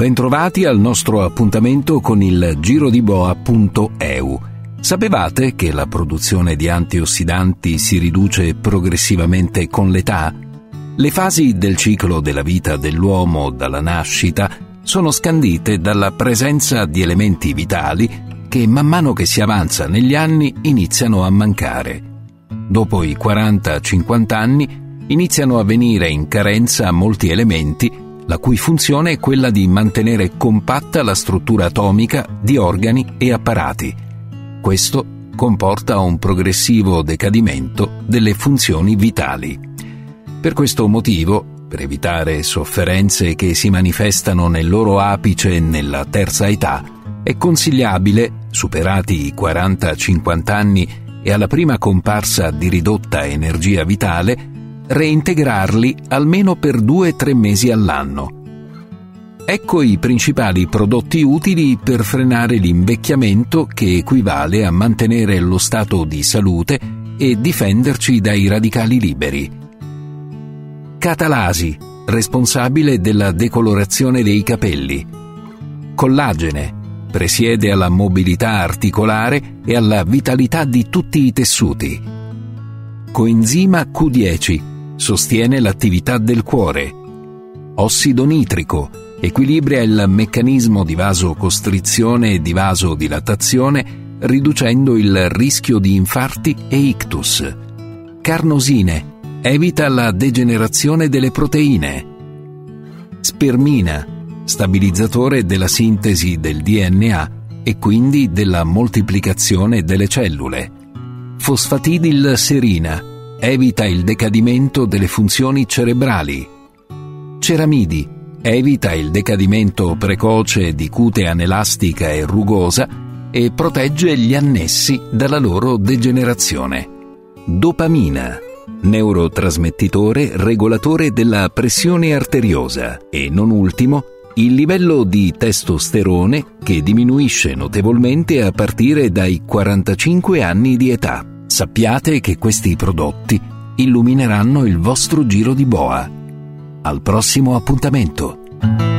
bentrovati al nostro appuntamento con il giro di boa.eu. Sapevate che la produzione di antiossidanti si riduce progressivamente con l'età? Le fasi del ciclo della vita dell'uomo dalla nascita sono scandite dalla presenza di elementi vitali che man mano che si avanza negli anni iniziano a mancare. Dopo i 40-50 anni iniziano a venire in carenza molti elementi la cui funzione è quella di mantenere compatta la struttura atomica di organi e apparati. Questo comporta un progressivo decadimento delle funzioni vitali. Per questo motivo, per evitare sofferenze che si manifestano nel loro apice nella terza età, è consigliabile, superati i 40-50 anni e alla prima comparsa di ridotta energia vitale, reintegrarli almeno per 2-3 mesi all'anno. Ecco i principali prodotti utili per frenare l'invecchiamento che equivale a mantenere lo stato di salute e difenderci dai radicali liberi. Catalasi, responsabile della decolorazione dei capelli. Collagene, presiede alla mobilità articolare e alla vitalità di tutti i tessuti. Coenzima Q10, sostiene l'attività del cuore. Ossido nitrico equilibra il meccanismo di vasocostrizione e di vasodilatazione riducendo il rischio di infarti e ictus. Carnosine evita la degenerazione delle proteine. Spermina stabilizzatore della sintesi del DNA e quindi della moltiplicazione delle cellule. Fosfatidil-serina evita il decadimento delle funzioni cerebrali. Ceramidi evita il decadimento precoce di cute anelastica e rugosa e protegge gli annessi dalla loro degenerazione. Dopamina neurotrasmettitore regolatore della pressione arteriosa e non ultimo il livello di testosterone che diminuisce notevolmente a partire dai 45 anni di età. Sappiate che questi prodotti illumineranno il vostro giro di boa. Al prossimo appuntamento!